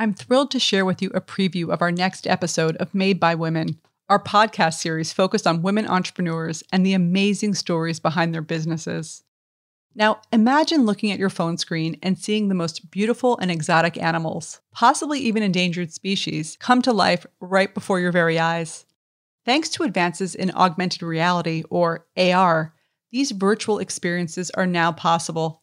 I'm thrilled to share with you a preview of our next episode of Made by Women, our podcast series focused on women entrepreneurs and the amazing stories behind their businesses. Now, imagine looking at your phone screen and seeing the most beautiful and exotic animals, possibly even endangered species, come to life right before your very eyes. Thanks to advances in augmented reality, or AR, these virtual experiences are now possible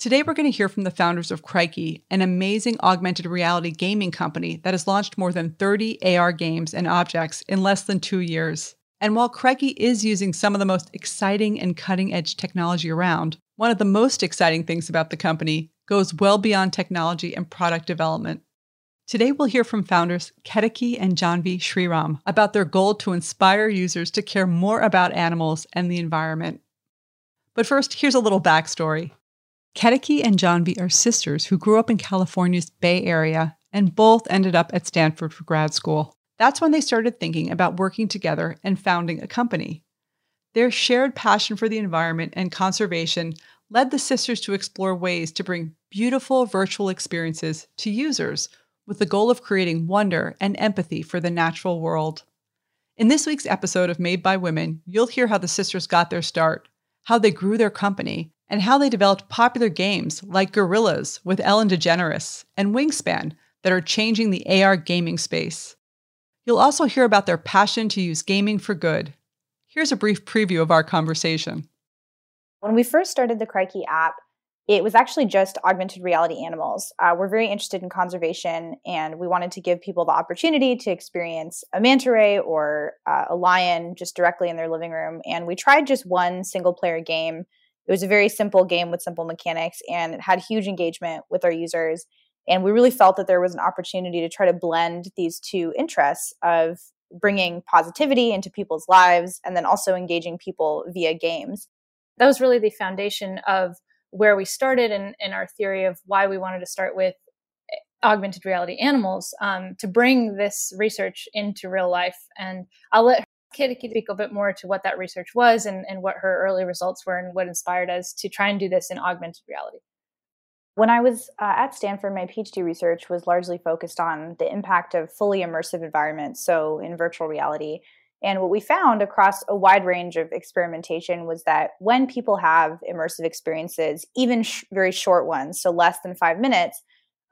Today, we're going to hear from the founders of Krikey, an amazing augmented reality gaming company that has launched more than 30 AR games and objects in less than two years. And while Krikey is using some of the most exciting and cutting edge technology around, one of the most exciting things about the company goes well beyond technology and product development. Today, we'll hear from founders Ketaki and Jhanvi Sriram about their goal to inspire users to care more about animals and the environment. But first, here's a little backstory. Ketaki and Jhanvi are sisters who grew up in California's Bay Area and both ended up at Stanford for grad school. That's when they started thinking about working together and founding a company. Their shared passion for the environment and conservation led the sisters to explore ways to bring beautiful virtual experiences to users with the goal of creating wonder and empathy for the natural world. In this week's episode of Made by Women, you'll hear how the sisters got their start, how they grew their company, and how they developed popular games like Gorillas with Ellen DeGeneres and Wingspan that are changing the AR gaming space. You'll also hear about their passion to use gaming for good. Here's a brief preview of our conversation. When we first started the Krikey app, it was actually just augmented reality animals. Uh, we're very interested in conservation, and we wanted to give people the opportunity to experience a manta ray or uh, a lion just directly in their living room. And we tried just one single player game it was a very simple game with simple mechanics and it had huge engagement with our users. And we really felt that there was an opportunity to try to blend these two interests of bringing positivity into people's lives and then also engaging people via games. That was really the foundation of where we started and, our theory of why we wanted to start with augmented reality animals um, to bring this research into real life. And I'll let Can you speak a bit more to what that research was and, and what her early results were and what inspired us to try and do this in augmented reality. When I was uh, at Stanford, my PhD research was largely focused on the impact of fully immersive environments, so in virtual reality. And what we found across a wide range of experimentation was that when people have immersive experiences, even sh- very short ones, so less than five minutes,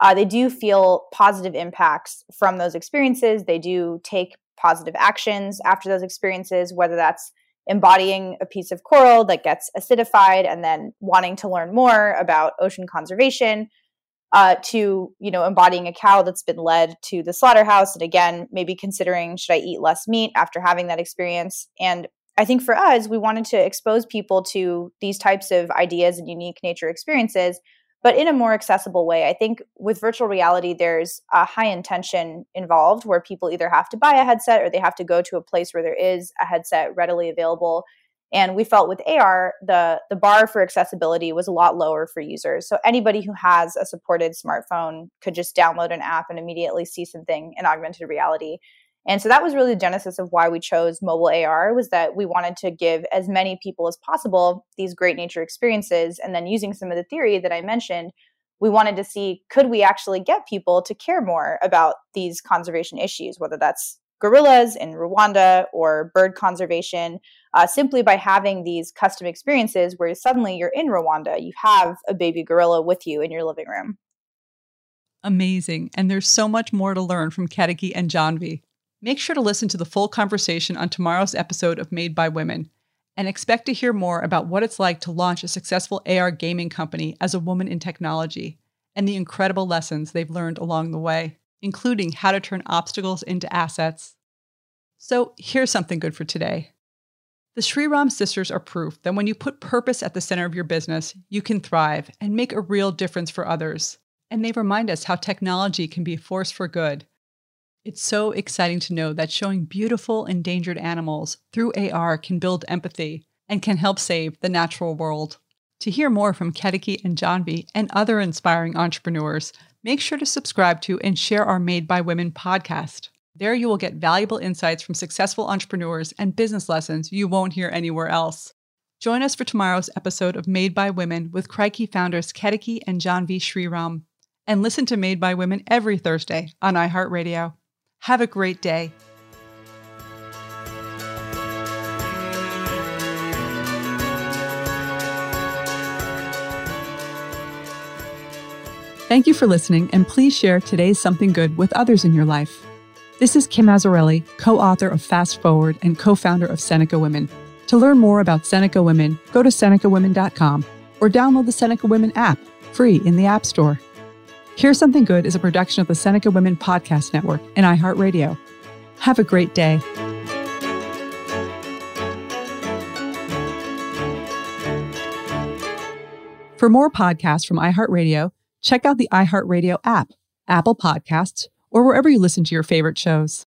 uh, they do feel positive impacts from those experiences. They do take positive actions after those experiences, whether that's embodying a piece of coral that gets acidified and then wanting to learn more about ocean conservation uh, to you know embodying a cow that's been led to the slaughterhouse and again maybe considering should i eat less meat after having that experience? And i think for us we wanted to expose people to these types of ideas and unique nature experiences but in a more accessible way. I think with virtual reality, there's a high intention involved where people either have to buy a headset or they have to go to a place where there is a headset readily available. And we felt with AR, the, the bar for accessibility was a lot lower for users. So anybody who has a supported smartphone could just download an app and immediately see something in augmented reality. And so that was really the genesis of why we chose mobile AR was that we wanted to give as many people as possible these great nature experiences and then using some of the theory that I mentioned we wanted to see could we actually get people to care more about these conservation issues whether that's gorillas in Rwanda or bird conservation uh, simply by having these custom experiences where suddenly you're in Rwanda you have a baby gorilla with you in your living room Amazing. And there's so much more to learn from Ketaki and Jhanvi. Make sure to listen to the full conversation on tomorrow's episode of Made by Women and expect to hear more about what it's like to launch a successful AR gaming company as a woman in technology and the incredible lessons they've learned along the way, including how to turn obstacles into assets. So, here's something good for today. The Sriram sisters are proof that when you put purpose at the center of your business, you can thrive and make a real difference for others. And they remind us how technology can be a force for good It's so exciting to know that showing beautiful endangered animals through AR can build empathy and can help save the natural world. To hear more from Ketaki and Jhanvi and other inspiring entrepreneurs, make sure to subscribe to and share our Made by Women podcast. There you will get valuable insights from successful entrepreneurs and business lessons you won't hear anywhere else. Join us for tomorrow's episode of Made by Women with Krikey founders Ketaki and Jhanvi Sriram. And listen to Made by Women every Thursday on iHeartRadio. Have a great day. Thank you for listening, and please share today's Something Good with others in your life. This is Kim Azzarelli, co author of Fast Forward and co founder of Seneca Women. To learn more about Seneca Women, go to SenecaWomen.com or download the Seneca Women app, free in the App Store. Here's Something Good is a production of the Seneca Women Podcast Network and iHeartRadio. Have a great day. For more podcasts from iHeartRadio, check out the iHeartRadio app, Apple Podcasts, or wherever you listen to your favorite shows.